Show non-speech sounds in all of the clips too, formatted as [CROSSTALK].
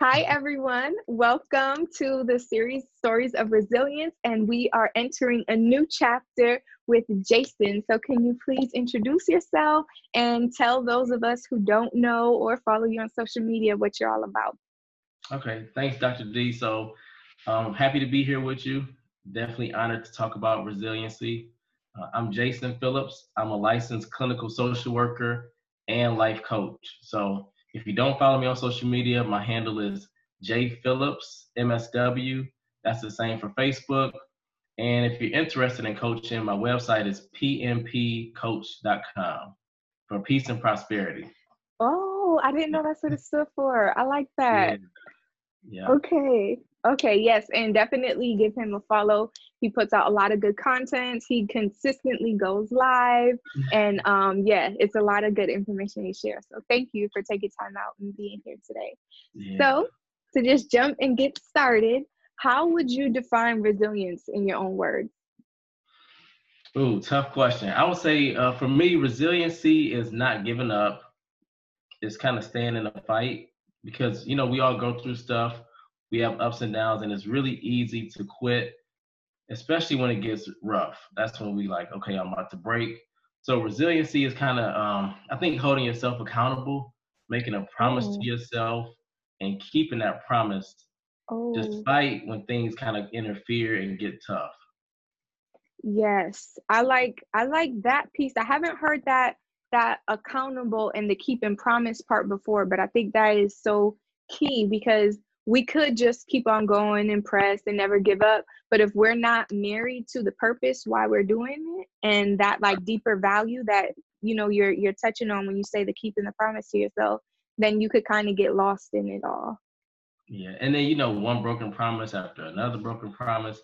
Hi, everyone. Welcome to the series Stories of Resilience, and we are entering a new chapter with Jason. So, can you please introduce yourself and tell those of us who don't know or follow you on social media what you're all about? Okay, thanks, Dr. D. So, um, happy to be here with you. Definitely honored to talk about resiliency. Uh, I'm Jason Phillips. I'm a licensed clinical social worker and life coach. So, if you don't follow me on social media, my handle is J Phillips MSW. That's the same for Facebook. And if you're interested in coaching, my website is pmpcoach.com for peace and prosperity. Oh, I didn't know that's what it stood for. I like that. Yeah. yeah. Okay. Okay, yes, and definitely give him a follow. He puts out a lot of good content. He consistently goes live, and um, yeah, it's a lot of good information he shares. So thank you for taking time out and being here today. Yeah. So to just jump and get started, how would you define resilience in your own words? Ooh, tough question. I would say uh, for me, resiliency is not giving up. It's kind of staying in a fight because you know we all go through stuff we have ups and downs, and it's really easy to quit, especially when it gets rough. That's when we like, okay, I'm about to break. So resiliency is kind of, um, I think, holding yourself accountable, making a promise oh. to yourself, and keeping that promise, oh. despite when things kind of interfere and get tough. Yes, I like I like that piece. I haven't heard that that accountable and the keeping promise part before, but I think that is so key because we could just keep on going and press and never give up. But if we're not married to the purpose why we're doing it and that like deeper value that you know you're you're touching on when you say the keeping the promise to yourself then you could kind of get lost in it all. Yeah and then you know one broken promise after another broken promise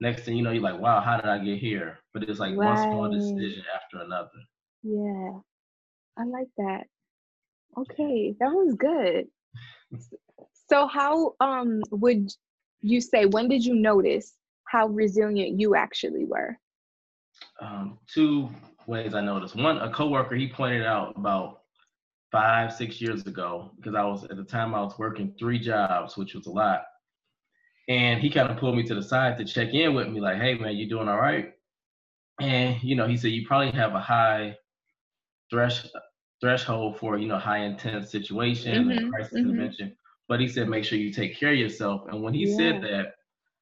next thing you know you're like wow how did i get here? But it's like right. one small decision after another. Yeah. I like that. Okay that was good [LAUGHS] so how um would you say when did you notice how resilient you actually were? Um, two ways I noticed. One, a coworker he pointed out about five, six years ago because I was at the time I was working three jobs, which was a lot. And he kind of pulled me to the side to check in with me, like, "Hey, man, you doing all right?" And you know, he said you probably have a high thresh threshold for you know high intense situation mm-hmm, and crisis mm-hmm. intervention. But he said, make sure you take care of yourself. And when he yeah. said that,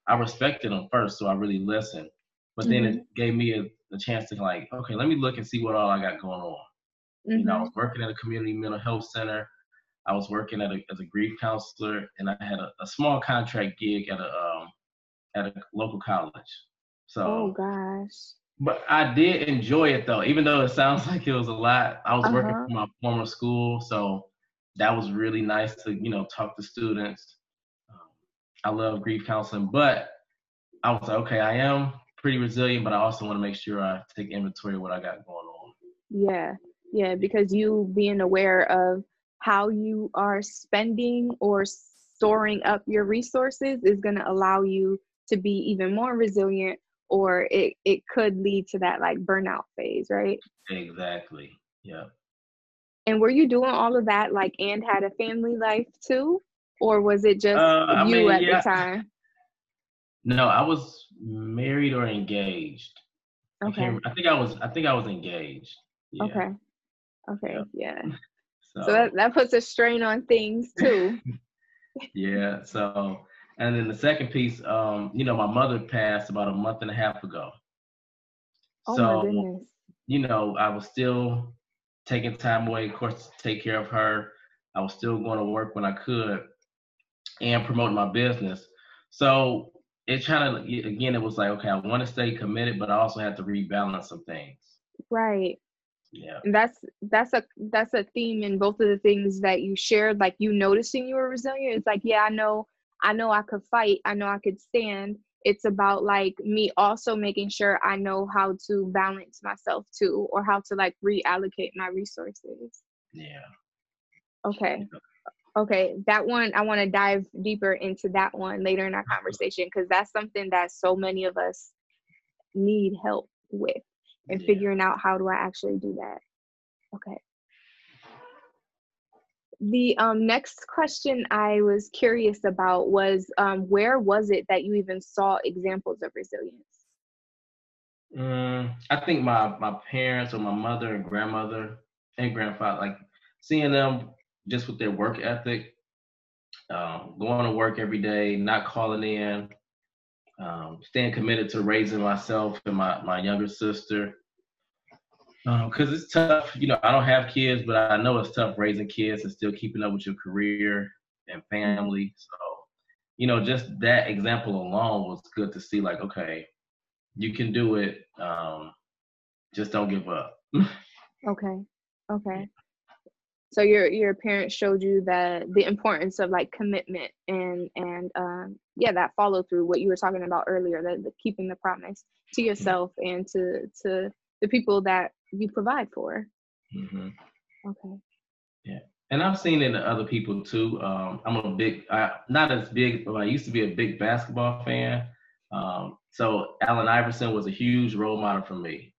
I respected him first, so I really listened. But then mm-hmm. it gave me a, a, chance to like, okay, let me look and see what all I got going on. Mm-hmm. You know, I mm-hmm. was working at a community mental health center. I was working at a, as a grief counselor, and I had a, a small contract gig at a um, at a local college. So, oh gosh. But I did enjoy it though, even though it sounds [LAUGHS] like it was a lot. I was uh-huh. working for my former school, so that was really nice to you know talk to students. Um, I love grief counseling, but I was like, okay, I am pretty resilient, but I also want to make sure I take inventory of what I got going on. Yeah, yeah, because you being aware of how you are spending or storing up your resources is going to allow you to be even more resilient or it, it could lead to that like burnout phase right exactly yeah and were you doing all of that like and had a family life too? Or was it just uh, you mean, at yeah. the time? No, I was married or engaged. Okay. I, I, think I was I think I was engaged. Yeah. Okay. Okay, yeah. [LAUGHS] So, so that, that puts a strain on things [LAUGHS] too. yeah. So and then the second piece, um, you know, my mother passed about a month and a half ago. Oh so, my goodness. You know, I was still taking time away, of course, to take care of her. I was still going to work when I could and promoting my business. So it kind of again, it was like, okay, I want to stay committed, but I also have to rebalance some things. Right. Yeah. And that's that's a that's a theme in both of the things that you shared. Like you noticing you were resilient. It's like, yeah, I know, I know I could fight. I know I could stand it's about like me also making sure I know how to balance myself too or how to like reallocate my resources. Yeah. Okay. Okay, that one I want to dive deeper into that one later in our mm-hmm. conversation because that's something that so many of us need help with and yeah. figuring out how do I actually do that. Okay. The um, next question I was curious about was um, where was it that you even saw examples of resilience? Mm, I think my my parents or my mother and grandmother and grandfather, like seeing them just with their work ethic, um, going to work every day, not calling in, um, staying committed to raising myself and my, my younger sister. Because um, it's tough, you know, I don't have kids, but I know it's tough raising kids and still keeping up with your career and family. So, you know, just that example alone was good to see, like, okay, you can do it. Um, just don't give up. [LAUGHS] okay. Okay so your your parents showed you that the importance of like commitment and and um, yeah that follow through what you were talking about earlier that the keeping the promise to mm-hmm. yourself and to to the people that you provide for mm-hmm. okay yeah and i've seen it in other people too um, i'm a big I, not as big but i used to be a big basketball fan um, so allen iverson was a huge role model for me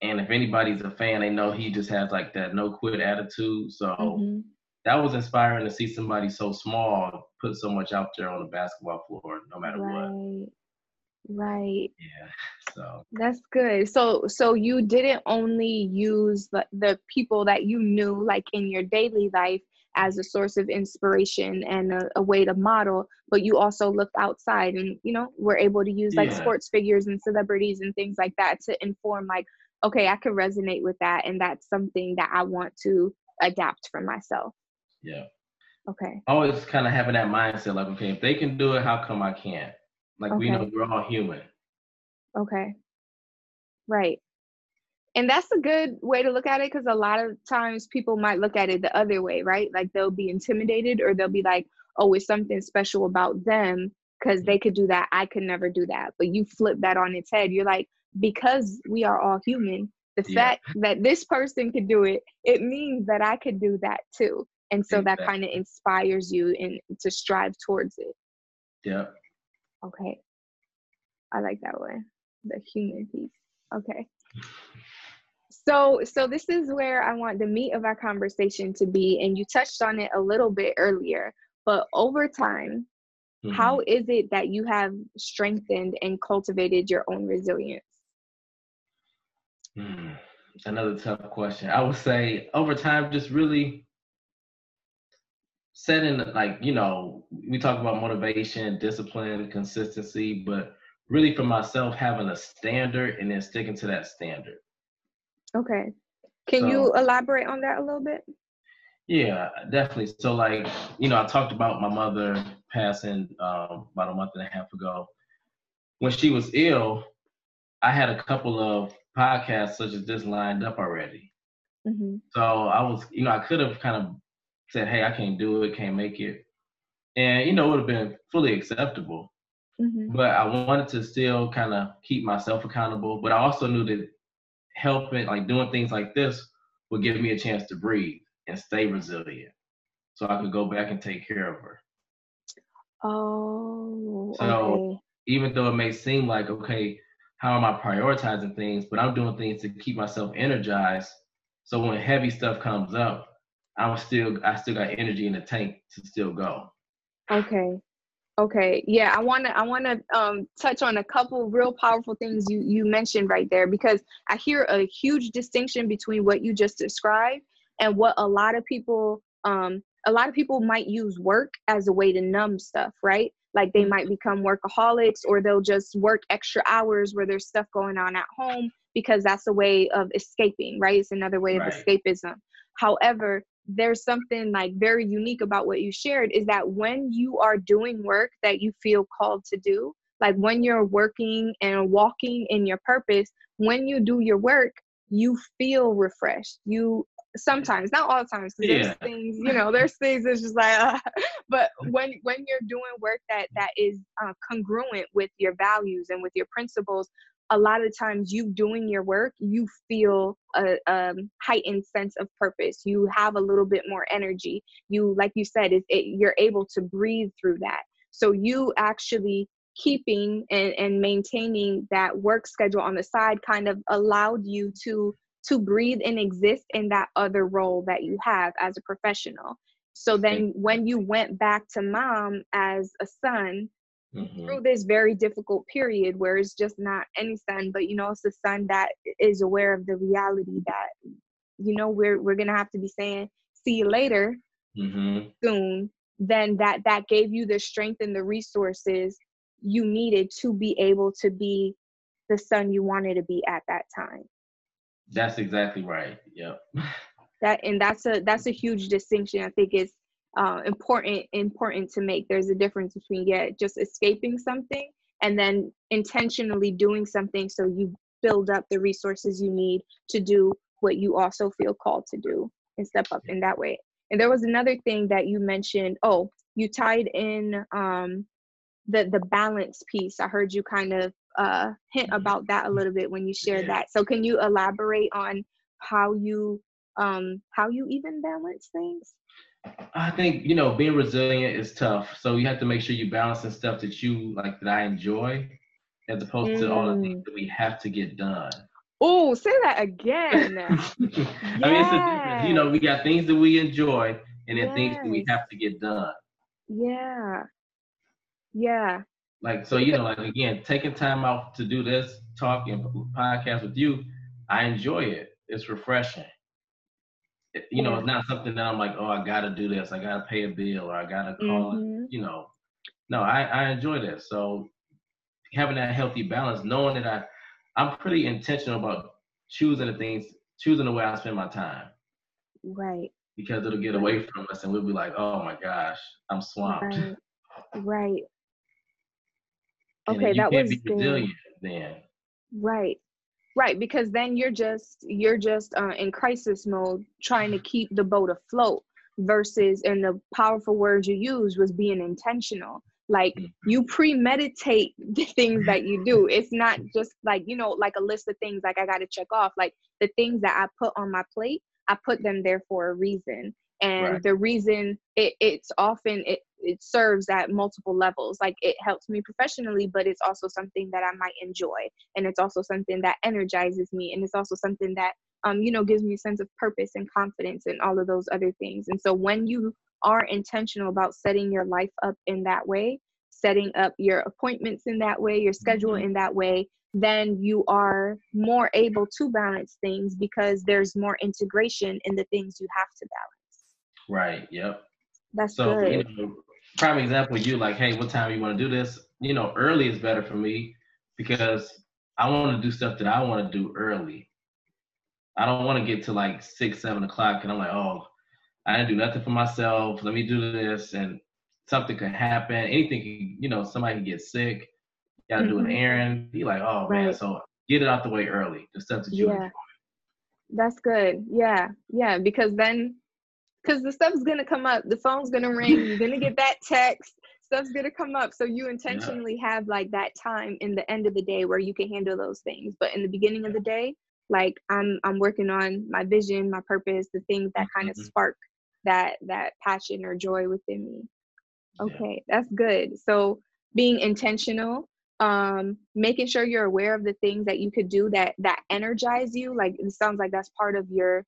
and if anybody's a fan, they know he just has like that no quit attitude. So mm-hmm. that was inspiring to see somebody so small put so much out there on the basketball floor, no matter right. what. Right. Yeah. So that's good. So so you didn't only use the, the people that you knew like in your daily life as a source of inspiration and a, a, way to model but you also looked outside and you know were able to use like yeah. sports figures and celebrities and things like that to inform like okay, I can resonate with that, and that's something that I want to adapt for myself. Yeah. Okay. Always kind of having that mindset, like, okay, if they can do it, how come I can't? Like okay. we know we're all human. Okay. Right. And that's a good way to look at it because a lot of times people might look at it the other way, right? Like they'll be intimidated or they'll be like, oh, it's something special about them because they could do that. I could never do that. But you flip that on its head. You're like, because we are all human, the yeah. fact that this person could do it, it means that I could do that too. And so exactly. that kind of inspires you and to strive towards it. Yeah. Okay. I like that one. The human piece. Okay. So so this is where I want the meat of our conversation to be and you touched on it a little bit earlier, but over time, mm-hmm. how is it that you have strengthened and cultivated your own resilience? Hmm. Another tough question. I would say over time, just really setting like you know we talk about motivation, discipline, consistency, but really for myself having a standard and then sticking to that standard. Okay. Can so, you elaborate on that a little bit? Yeah, definitely. So like, you know, I talked about my mother passing um, about a month and a half ago. When she was ill, I had a couple of podcasts such as this lined up already. Mm-hmm. So I was, you know, I could have kind of said, "Hey, I can't do it, can't make it," and you know, it would have been fully acceptable. Mm-hmm. But I wanted to still kind of keep myself accountable. But I also knew that helping, like doing things like this, would give me a chance to breathe and stay resilient, so I could go back and take care of her. Oh. So okay. even though it may seem like okay, how am I prioritizing things, but I'm doing things to keep myself energized. So when heavy stuff comes up, I'm still I still got energy in the tank to still go. Okay. Okay. Yeah, I want to I want to um touch on a couple real powerful things you you mentioned right there because I hear a huge distinction between what you just described and what a lot of people um a lot of people might use work as a way to numb stuff, right? like they might become workaholics or they'll just work extra hours where there's stuff going on at home because that's a way of escaping right it's another way right. of escapism however there's something like very unique about what you shared is that when you are doing work that you feel called to do like when you're working and walking in your purpose when you do your work you feel refreshed you sometimes not all the times because yeah. there's things you know there's things that's just like uh, [LAUGHS] but when when you're doing work that that is uh, congruent with your values and with your principles a lot of times you doing your work you feel a, a heightened sense of purpose. You have a little bit more energy. You like you said it, it, you're able to breathe through that. So you actually keeping and, and maintaining that work schedule on the side kind of allowed you to to breathe and exist in that other role that you have as a professional. So then when you went back to mom as a son mm-hmm. through this very difficult period where it's just not any son, but you know, it's a son that is aware of the reality that, you know, we're we're gonna have to be saying, see you later mm-hmm. soon, then that that gave you the strength and the resources you needed to be able to be the son you wanted to be at that time. That's exactly right. Yep. [LAUGHS] That and that's a that's a huge distinction. I think is uh, important important to make. There's a difference between yeah, just escaping something and then intentionally doing something so you build up the resources you need to do what you also feel called to do and step up in that way. And there was another thing that you mentioned. Oh, you tied in um, the the balance piece. I heard you kind of uh, hint about that a little bit when you shared that. So can you elaborate on how you um, how you even balance things? I think you know being resilient is tough. So you have to make sure you balance the stuff that you like that I enjoy, as opposed mm. to all the things mm. that we have to get done. Oh, say that again. [LAUGHS] I mean, it's a difference. You know, we got things that we enjoy, and then yes. things that we have to get done. Yeah. Yeah. Like so, you know, like again, taking time out to do this talking podcast with you, I enjoy it. It's refreshing. You know, it's not something that I'm like, oh, I gotta do this, I gotta pay a bill, or I gotta call mm-hmm. it. You know, no, I I enjoy this. So having that healthy balance, knowing that I I'm pretty intentional about choosing the things, choosing the way I spend my time. Right. Because it'll get away from us, and we'll be like, oh my gosh, I'm swamped. Right. [LAUGHS] Right. okay, that was resilient then. Right. Right, because then you're just you're just uh, in crisis mode, trying to keep the boat afloat. Versus, and the powerful words you used was being intentional. Like mm-hmm. you premeditate [LAUGHS] the things that you do. It's not just like you know, like a list of things like I got to check off. Like the things that I put on my plate, I put them there for a reason and right. the reason it, it's often it, it serves at multiple levels. Like it helps me professionally but it's also something that i might enjoy. And it's also something that energizes me. And it's also something that um you know gives me a sense of purpose and confidence and all of those other things. And so when you are intentional about setting your life up in that way setting up your appointments in that way your schedule mm-hmm. in that way then you are more able to balance things because there's more integration in the things you have to balance Right. Yep. That's so, good. You know, prime example, you like, hey, what time you want to do this? You know, early is better for me because I want to do stuff that I want to do early. I don't want to get to like six, seven o'clock and I'm like, oh, I didn't do nothing for myself. Let me do this, and something could happen. Anything, can, you know, somebody can get sick. You got to mm-hmm. do an mm-hmm. errand. Be like, oh right. man, so get it out the way early. The stuff that you yeah. enjoy. That's good. Yeah, yeah, because then because the stuff's gonna come up. The phone's gonna ring. You're gonna get that text. Stuff's gonna come up. So you intentionally yeah. have like that time in the end of the day where you can handle those things. But in the beginning of the day, like I'm I'm working on my vision, my purpose, the things that kind of mm-hmm. spark that that passion or joy within me. Okay, yeah. that's good. So being intentional um making sure you're aware of the things that you could do that that energize you like it sounds like that's part of your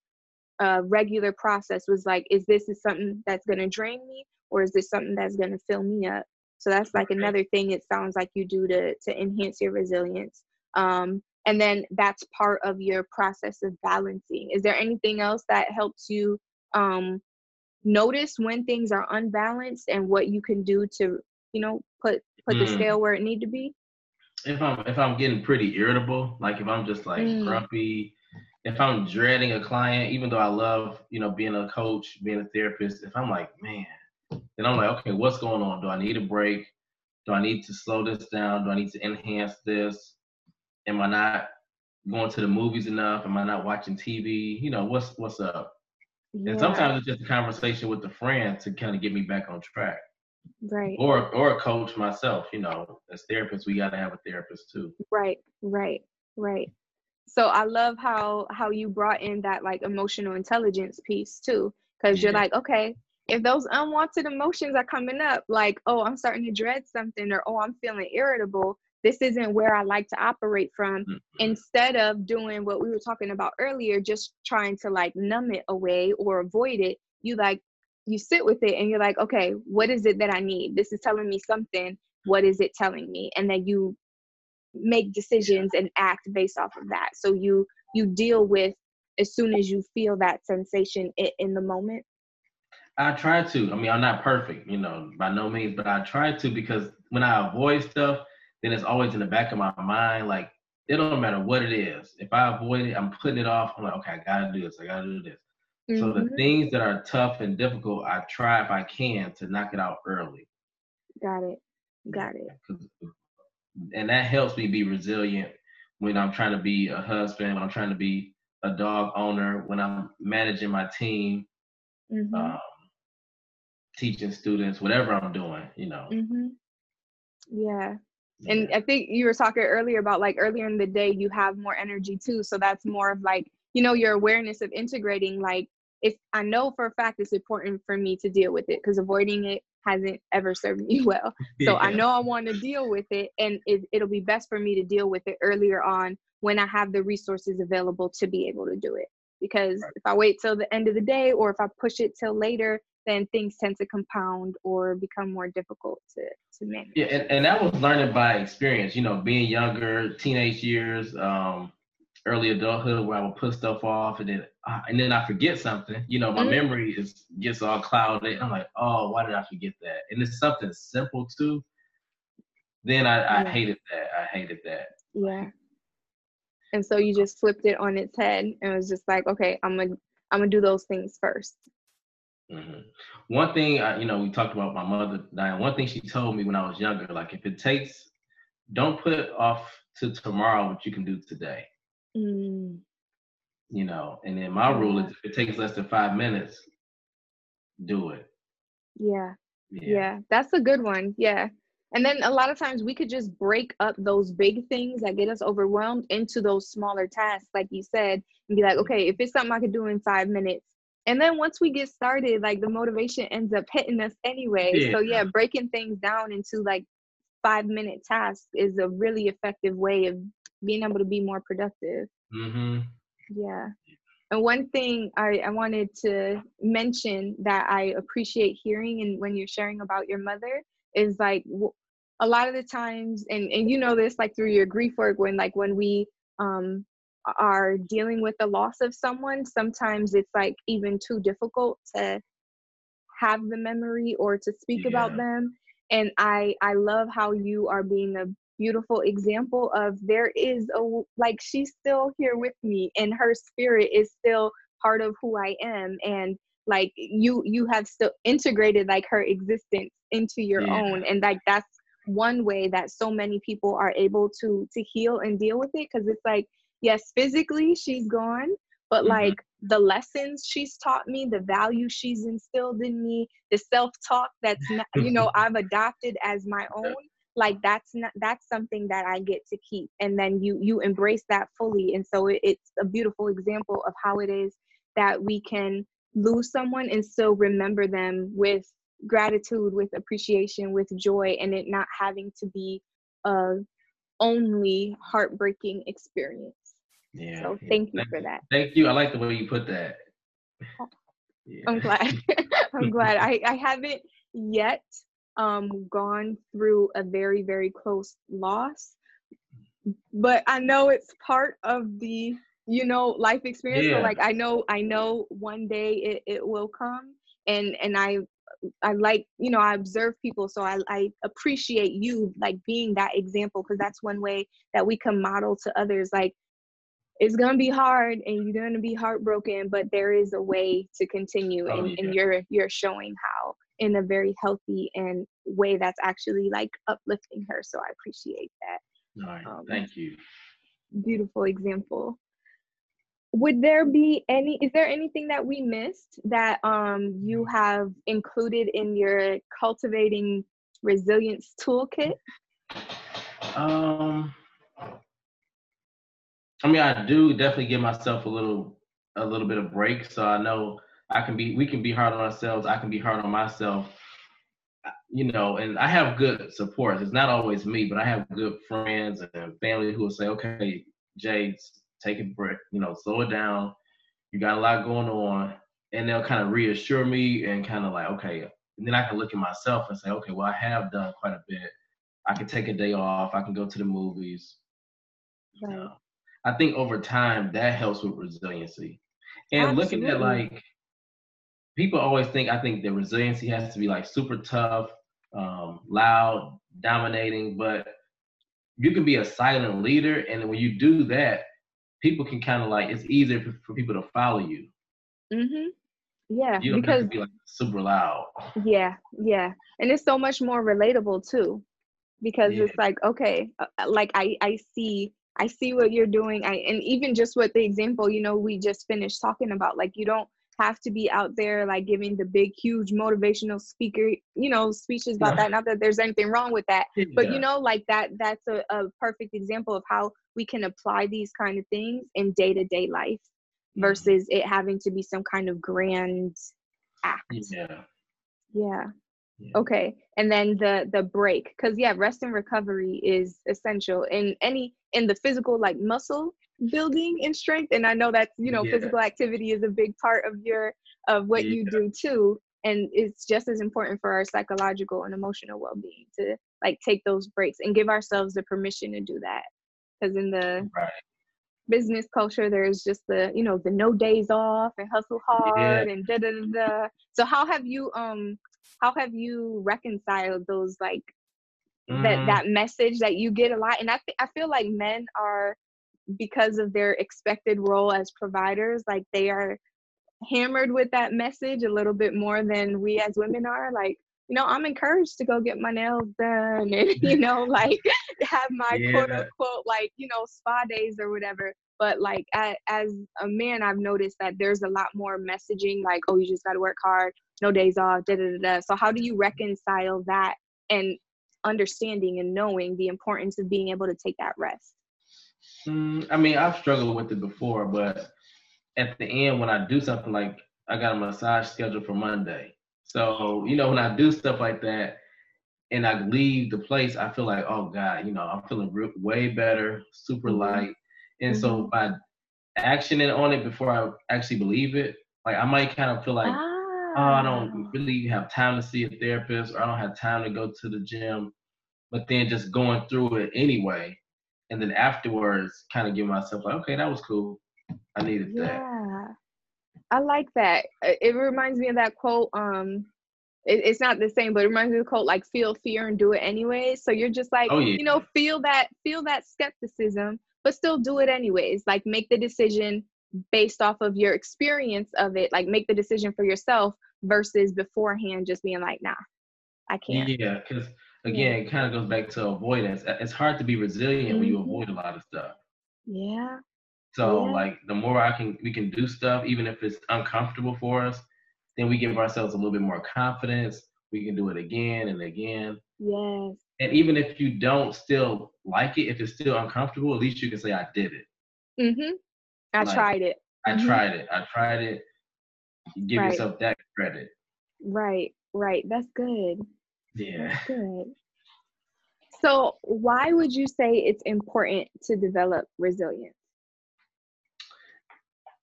uh, regular process was like, is this is something that's going to drain me or is this something that's going to fill me up? So that's like another thing it sounds like you do to, to enhance your resilience. Um, and then that's part of your process of balancing. Is there anything else that helps you um, notice when things are unbalanced and what you can do to, you know, put put mm. the scale where it need to be? If I'm if I'm getting pretty irritable, like if I'm just like mm. grumpy, if I'm dreading a client, even though I love, you know, being a coach, being a therapist, if I'm like, man, then I'm like, okay, what's going on? Do I need a break? Do I need to slow this down? Do I need to enhance this? Am I not going to the movies enough? Am I not watching TV? You know, what's what's up? Yeah. And sometimes it's just a conversation with a friend to kind of get me back on track. Right. Or or a coach myself, you know, as therapists, we gotta have a therapist too. Right, right, right so i love how how you brought in that like emotional intelligence piece too because yeah. you're like okay if those unwanted emotions are coming up like oh i'm starting to dread something or oh i'm feeling irritable this isn't where I like to operate from. Mm-hmm. Instead of doing what we were talking about earlier, just trying to like numb it away or avoid it, you like you sit with it and you're like, okay, what is it that I need? This is telling me something. What is it telling me? And then you make decisions and act based off of that. So you you deal with as soon as you feel that sensation in the moment. I try to. I mean, I'm not perfect, you know, by no means, but I try to because when I avoid stuff, then it's always in the back of my mind. Like it don't matter what it is. If I avoid it, I'm putting it off. I'm like, okay, I gotta do this. I gotta do this. Mm-hmm. So the mm-hmm. things that are tough and difficult, I try if I can to knock it out early. Got it. Got it. And that helps me be resilient when I'm trying to be a husband, when I'm trying to be a dog owner, when I'm managing my team, mm-hmm. um, teaching students, whatever I'm doing, you know. Mm-hmm. Yeah. yeah. And I think you were talking earlier about like earlier in the day, you have more energy too. So that's more of like, you know, your awareness of integrating like if I know for a fact it's important for me to deal with it because avoiding it hasn't ever served me [LAUGHS] well. So yeah. I know I want to deal with it, and it, it'll be best for me to deal with it earlier on when I have the resources available to be able to do it. Because right. if I wait till the end of the day or if I push it till later, then things tend to compound or become more difficult to, to manage. Yeah, and, and that was learning by experience, you know, being younger, teenage years, um, early adulthood where I would put stuff off and then uh, and then I forget something. You know, my mm-hmm. memory is gets all clouded. I'm like, oh, why did I forget that? And it's something simple too. Then I, I yeah. hated that. I hated that. Yeah. And so you just flipped it on its head and was just like, okay, I'm gonna I'm gonna do those things 1st mm-hmm. One thing, I, you know, we talked about my mother dying. One thing she told me when I was younger, like if it takes, don't put it off to tomorrow what you can do today. Mm. You know, and then my rule is if it takes less than five minutes, do it. Yeah. yeah. Yeah. That's a good one. Yeah. And then a lot of times we could just break up those big things that get us overwhelmed into those smaller tasks, like you said, and be like, mm-hmm. okay, if it's something I could do in five minutes. And then once we get started, like the motivation ends up hitting us anyway. Yeah. So yeah, breaking things down into like five minute tasks is a really effective way of being able to be more productive. Mm-hmm. Yeah. And one thing I, I wanted to mention that I appreciate hearing and when you're sharing about your mother is like a lot of the times, and, and you know this like through your grief work, when like when we um, are dealing with the loss of someone, sometimes it's like even too difficult to have the memory or to speak yeah. about them. And I I love how you are being a beautiful example of there is a like she's still here with me and her spirit is still part of who I am and like you you have still integrated like her existence into your yeah. own and like that's one way that so many people are able to to heal and deal with it because it's like yes physically she's gone but mm-hmm. like the lessons she's taught me the value she's instilled in me the self-talk that's not, you know [LAUGHS] i've adopted as my own like that's not that's something that i get to keep and then you you embrace that fully and so it, it's a beautiful example of how it is that we can lose someone and still remember them with gratitude with appreciation with joy and it not having to be a only heartbreaking experience. Yeah so thank you for that. Thank you. I like the way you put that. [LAUGHS] Yeah. i'm glad. [LAUGHS] I'm glad. [LAUGHS] I i haven't yet um, gone through a very, very close loss. But I know it's part of the, you know, life experience. Yeah. So like I know, I know one day it, it will come. And and I I like, you know, I observe people. So I, I appreciate you like being that example because that's one way that we can model to others. Like it's gonna be hard and you're gonna be heartbroken, but there is a way to continue oh, and, yeah. and you're you're showing how in a very healthy and way that's actually like uplifting her. So I appreciate that. All right. Um, Thank you. Beautiful example. Would there be any, is there anything that we missed that um, you have included in your cultivating resilience toolkit? Um, I mean, I do definitely give myself a little, a little bit of break. So I know I can be, we can be hard on ourselves. I can be hard on myself. you know, and I have good support. It's not always me, but I have good friends and family who will say, okay, Jay, take a break, you know, slow it down. You got a lot going on. And they'll kind of reassure me and kind of like, okay. And then I can look at myself and say, okay, well, I have done quite a bit. I can take a day off. I can go to the movies. Right. Uh, I think over time that helps with resiliency. And Absolutely. looking at like people always think I think the resiliency has to be like super tough, um, loud, dominating, but you can be a silent leader, and when you do that, people can kind of like it's easier for, for, people to follow you. Mm-hmm. Yeah, you don't because have to be like super loud. Yeah, yeah, and it's so much more relatable too, because yeah. it's like okay, uh, uh, like I I see I see what you're doing. I and even just with the example you know we just finished talking about, like you don't have to be out there like giving the big huge motivational speaker you know speeches about yeah. that not that there's anything wrong with that yeah. but you know like that that's a, a perfect example of how we can apply these kind of things in day-to-day life mm-hmm. versus it having to be some kind of grand act yeah yeah yeah. okay and then the the break because yeah rest and recovery is essential in any in the physical like muscle building and strength and i know that you know yeah. physical activity is a big part of your of what yeah. you do too and it's just as important for our psychological and emotional well-being to like take those breaks and give ourselves the permission to do that because in the right. business culture there's just the you know the no days off and hustle hard yeah. and da da da da so how have you um how have you reconciled those like mm. that that message that you get a lot and i th- i feel like men are because of their expected role as providers like they are hammered with that message a little bit more than we as women are like you know i'm encouraged to go get my nails done [LAUGHS] and you know [LAUGHS] like have my yeah. quote unquote like you know spa days or whatever. But like as a man i've noticed that there's a lot more messaging like oh you just got to work hard no days off da, da da da. So how do you reconcile that and understanding and knowing the importance of being able to take that rest Mm, I mean, I've struggled with it before, but at the end, when I do something like I got a massage scheduled for Monday, so you know when I do stuff like that, and I leave the place, I feel like, oh God, you know, I'm feeling re- way better, super mm-hmm. light, and mm-hmm. so by actioning on it before I actually believe it, like I might kind of feel like, ah. oh, I don't ah. really have time to see a therapist, or I don't have time to go to the gym, but then just going through it anyway and then afterwards kind of give myself like okay that was cool. I needed yeah. that. Yeah. I like that. It reminds me of that quote um it, it's not the same but it reminds me of the quote like feel fear and do it anyway. So you're just like oh, yeah. you know feel that feel that skepticism but still do it anyways. Like make the decision based off of your experience of it. Like make the decision for yourself versus beforehand just being like nah i can't. Yeah because again, it kind of goes back to avoidance. It's hard to be resilient mm-hmm. when you mm-hmm. avoid a lot of stuff. Yeah. So yeah. like the more I can we can do stuff, even if it's uncomfortable for us, then we give ourselves a little bit more confidence. We can do it again and again. Yes. And even if you don't still like it, if it's still uncomfortable, at least you can say I did it. Mm-hmm. I like, tried it. I mm-hmm. tried it. I tried it. give right. yourself that credit. Right. Right. That's good. Yeah. good. So, why would you say it's important to develop resilience?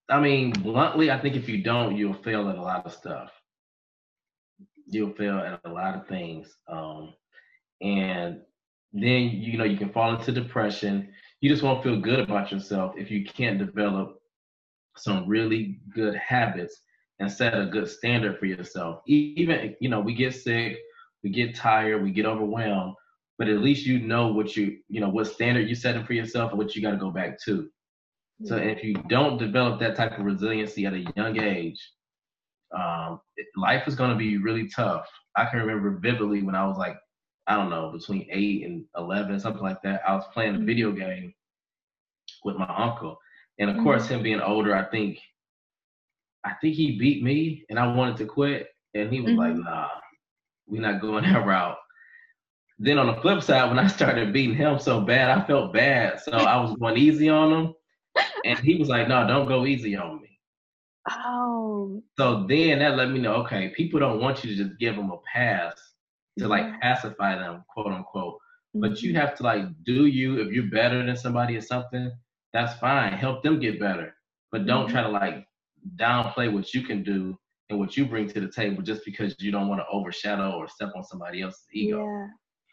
I mean, bluntly, I think if you don't, you'll fail at a lot of stuff. You'll fail at a lot of things. Um, and then, you know, you can fall into depression. You just won't feel good about yourself if you can't develop some really good habits and set a good standard for yourself. Even, you know, we get sick, we get tired, we get overwhelmed, but at least you know what you, you know, what standard you're setting for yourself and what you got to go back to. So if you don't develop that type of resiliency at a young age, um, life is going to be really tough. I can remember vividly when I was like, I don't know, between eight and eleven, something like that. I was playing a video mm-hmm. game with my uncle, and of mm-hmm. course, him being older, I think, I think he beat me, and I wanted to quit, and he was mm-hmm. like, Nah, we're not going [LAUGHS] that route. Then on the flip side, when I started beating him so bad, I felt bad. So I was going easy on him. And he was like, no, don't go easy on me. Oh. So then that let me know, okay, people don't want you to just give them a pass to like pacify them, quote unquote. Mm-hmm. But you mm-hmm. have to like do you. If you're better than somebody or something, that's fine. Help them get better. But don't mm-hmm. try to like downplay what you can do and what you bring to the table just because you don't want to overshadow or step on somebody else's ego. Yeah.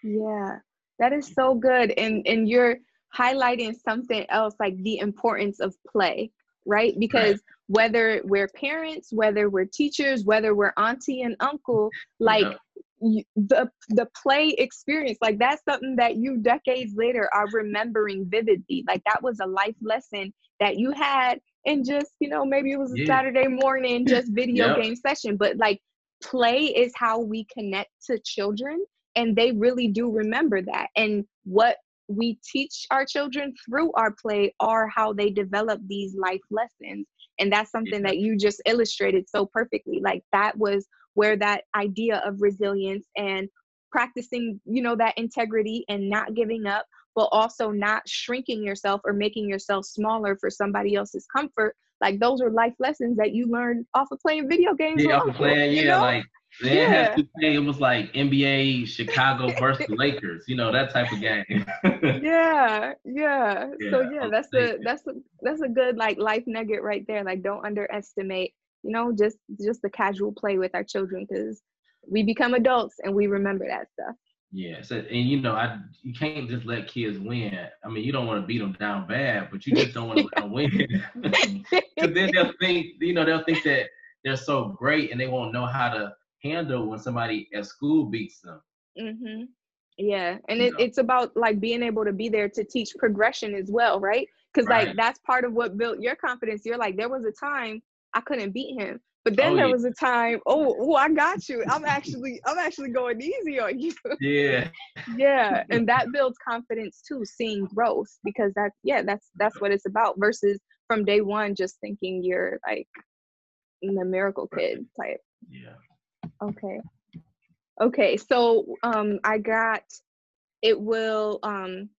Yeah. That is so good. And and you're highlighting something else like the importance of play, right? Because right. whether we're parents, whether we're teachers, whether we're auntie and uncle, like yeah. the the play experience, like that's something that you decades later are remembering vividly. Like that was a life lesson that you had and just, you know, maybe it was a yeah. Saturday morning, just [LAUGHS] video yep. game session. But like play is how we connect to children and they really do remember that. And what we teach our children through our play are how they develop these life lessons. And that's something yeah. that you just illustrated so perfectly. Like that was where that idea of resilience and practicing, you know, that integrity and not giving up but also not shrinking yourself or making yourself smaller for somebody else's comfort. Like those are life lessons that you learned off of playing video games. Yeah, off of playing, yeah, you know? like they yeah. had to play. It was like NBA Chicago versus [LAUGHS] Lakers, you know that type of game. [LAUGHS] yeah, yeah, yeah. So yeah, that's a that's a that's a good like life nugget right there. Like don't underestimate, you know, just just the casual play with our children because we become adults and we remember that stuff. Yeah, so, and you know, I you can't just let kids win. I mean, you don't want to beat them down bad, but you just don't want to let them win. [LAUGHS] Because then they'll think, you know, they'll think that they're so great and they won't know how to handle when somebody at school beats them. Mm-hmm. Yeah, and it, it's about like being able to be there to teach progression as well, right? Because right. like that's part of what built your confidence. You're like, there was a time I couldn't beat him, but then oh, there yeah. was a time, oh, oh, I got you. I'm actually, I'm actually going easy on you. [LAUGHS] Yeah. yeah, and that builds confidence too, seeing growth because that's yeah, that's that's what it's about. Versus from day one, just thinking you're like the miracle kid type. Yeah. Okay. Okay, so um, I got. It will um,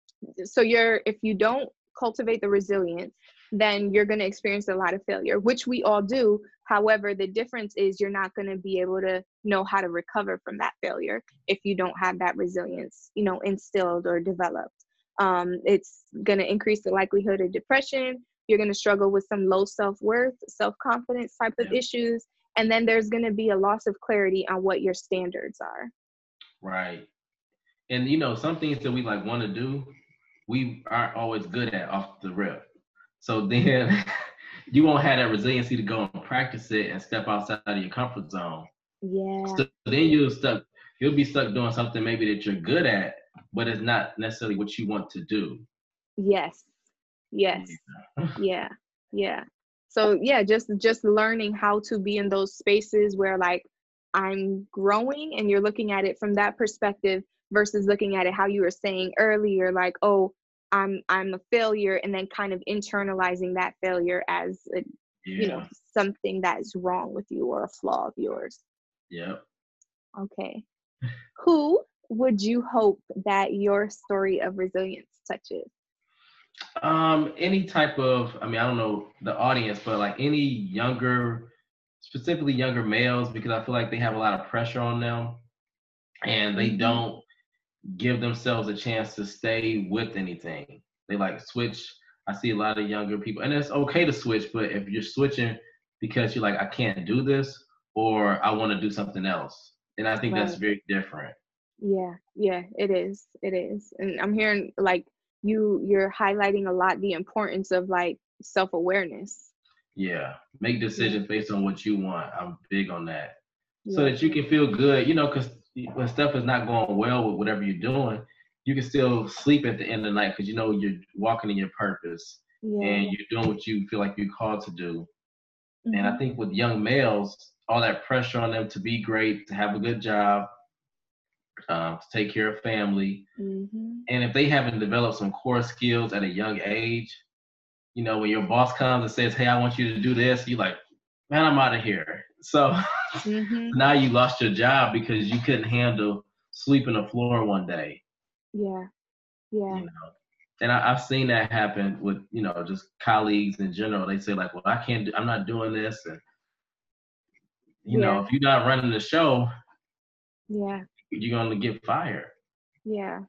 so you're if you don't cultivate the resilience then you're going to experience a lot of failure, which we all do. However, the difference is you're not going to be able to know how to recover from that failure if you don't have that resilience, you know, instilled or developed. Um, it's going to increase the likelihood of depression. You're going to struggle with some low self worth, self confidence type of yeah. issues. And then there's going to be a loss of clarity on what your standards are. Right. And, you know, some things that we like want to do, we aren't always good at off the rip. So then [LAUGHS] you won't have that resiliency to go and practice it and step outside of your comfort zone. Yeah. So then you're stuck. You'll be stuck doing something maybe that you're good at, but it's not necessarily what you want to do. Yes. Yes. Yeah. [LAUGHS] yeah. Yeah. So yeah, just just learning how to be in those spaces where like I'm growing and you're looking at it from that perspective versus looking at it how you were saying earlier like oh I'm I'm a failure and then kind of internalizing that failure as a, yeah. you know something that is wrong with you or a flaw of yours. Yeah. Okay. Who would you hope that your story of resilience touches? Um, any type of, I mean, I don't know the audience, but like any younger, specifically younger males, because I feel like they have a lot of pressure on them and they mm-hmm. don't give themselves a chance to stay with anything. They like switch. I see a lot of younger people, and it's okay to switch, but if you're switching because you're like, I can't do this, or I want to do something else, then I think right. that's very different. Yeah, yeah, it is. It is. And I'm hearing like you you're highlighting a lot the importance of like self-awareness. Yeah. Make decisions based on what you want. I'm big on that. Yeah. So that you can feel good, you know, because when stuff is not going well with whatever you're doing, you can still sleep at the end of the night because you know you're walking in your purpose yeah. and you're doing what you feel like you're called to do. Mm-hmm. And I mm-hmm. think with young males, all that pressure on them to be great, to have a good job, um, to take care of family, mm-hmm. and if they haven't developed some core skills at a young age, you know, when your boss comes and says, "Hey, I want you to do this," you're like, "Man, I'm out of here." So mm-hmm. [LAUGHS] now you lost your job because you couldn't handle sleeping the floor one day. Yeah. Yeah. You know? And I, have seen that happen with, you know, just colleagues in general. They say like, well, I can't do, I'm not doing this. And, you yeah. know, if you're not running the show, yeah, you're gonna get fired. Yeah,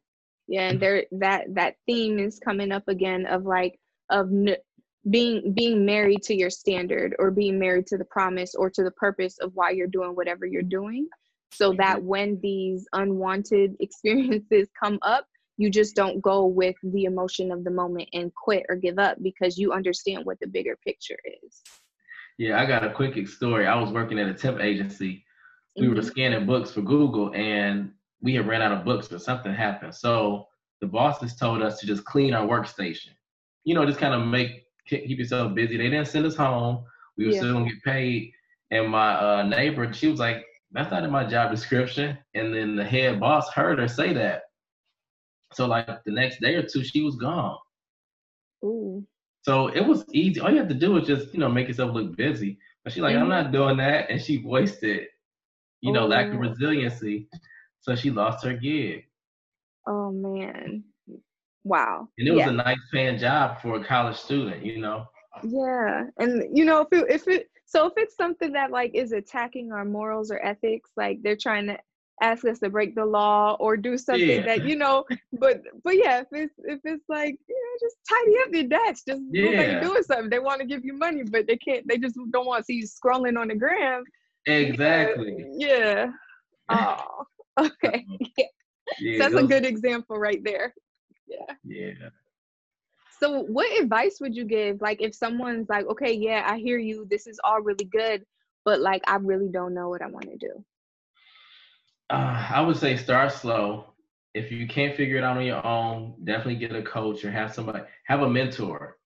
yeah, and there that that theme is coming up again of like of n- being being married to your standard or being married to the promise or to the purpose of why you're doing whatever you're doing. So that when these unwanted [LAUGHS] experiences come up you just don't go with the emotion of the moment and quit or give up because you understand what the bigger picture is. Yeah i got a quick story. I was working at a temp agency. We mm-hmm. were scanning books for google and we had ran out of books or something happened. So the bosses told us to just clean our workstation. You know just kind of make keep yourself busy. They didn't send us home. We were yeah. still gonna get paid. And my uh, neighbor, she was like, "That's not in my job description." And then the head boss heard her say that. So like the next day or two, she was gone. Ooh. So it was easy. All you have to do is just you know make yourself look busy. But she's like, mm-hmm. "I'm not doing that," and she wasted, you know, lack of resiliency. So she lost her gig. Oh man. Wow. And it was yeah. a nice paying job for a college student, you know. Yeah. And you know, if it, if it so if it's something that like is attacking our morals or ethics, like they're trying to ask us to break the law or do something yeah. that you know but but yeah if it's if it's like you know just tidy up your desk just yeah. like doing something they want to give you money but they can't they just don't want to see you scrolling on the gram exactly [LAUGHS] yeah, [LAUGHS] yeah. oh [LAUGHS] okay yeah. yeah that's a good example right there yeah. Yeah. So, what advice would you give? Like, if someone's like, okay, yeah, I hear you, this is all really good, but like, I really don't know what I want to do. Uh, I would say start slow. If you can't figure it out on your own, definitely get a coach or have somebody, have a mentor.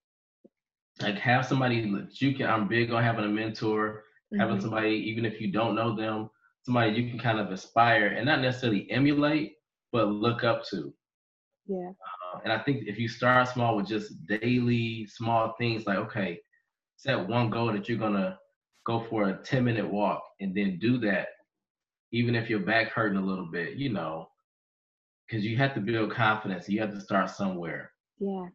Like, have somebody that you can. I'm big on having a mentor, mm-hmm. having somebody, even if you don't know them, somebody you can kind of aspire and not necessarily emulate, but look up to. Yeah. Uh, and I think if you start small with just daily small things, like okay, set one goal that you're gonna go for a 10 minute walk, and then do that, even if your back hurting a little bit, you know, because you have to build confidence. You have to start somewhere. Yeah.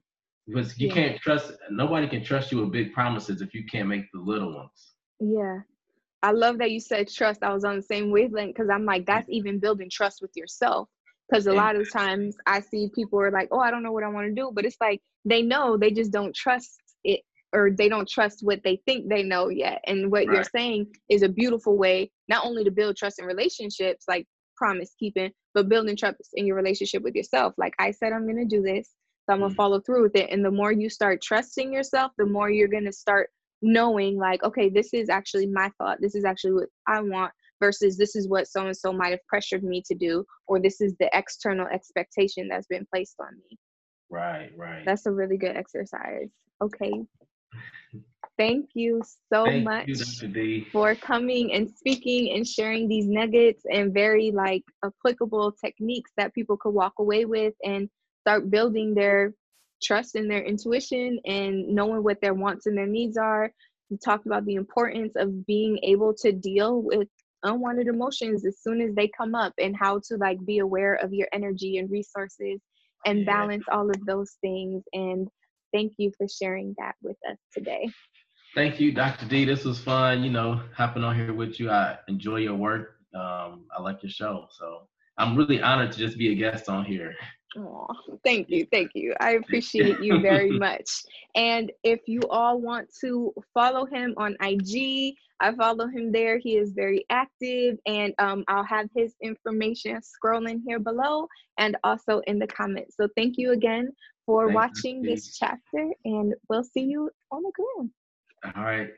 Because you yeah. can't trust nobody can trust you with big promises if you can't make the little ones. Yeah. I love that you said trust. I was on the same wavelength because I'm like, that's even building trust with yourself because a lot of times i see people are like oh i don't know what i want to do but it's like they know they just don't trust it or they don't trust what they think they know yet. And what right. you're saying is a beautiful way not only to build trust in relationships like promise keeping but building trust in your relationship with yourself. Like i said i'm going to do this so i'm going to mm-hmm. follow through with it. And the more you start trusting yourself the more you're going to start knowing like okay this is actually my thought. This is actually what i want versus this is what so and so might have pressured me to do or this is the external expectation that's been placed on me. Right right. That's a really good exercise. Okay. [LAUGHS] Thank you so thank much you, for coming and speaking and sharing these nuggets and very like applicable techniques that people could walk away with and start building their trust in their intuition and knowing what their wants and their needs are. We talked about the importance of being able to deal with unwanted emotions as soon as they come up and how to like be aware of your energy and resources and balance all of those things and thank you for sharing that with us today. Thank you dr d. This was fun you know hopping on here with you. I enjoy your work. Um, i like your show so i'm really honored to just be a guest on here Thank you. Thank you. I appreciate you very [LAUGHS] much. And if you all want to follow him on IG, I follow him there. He is very active, and um, I'll have his information scrolling here below and also in the comments. So thank you again for Thank watching you. this chapter, and we'll see you on the ground. All right.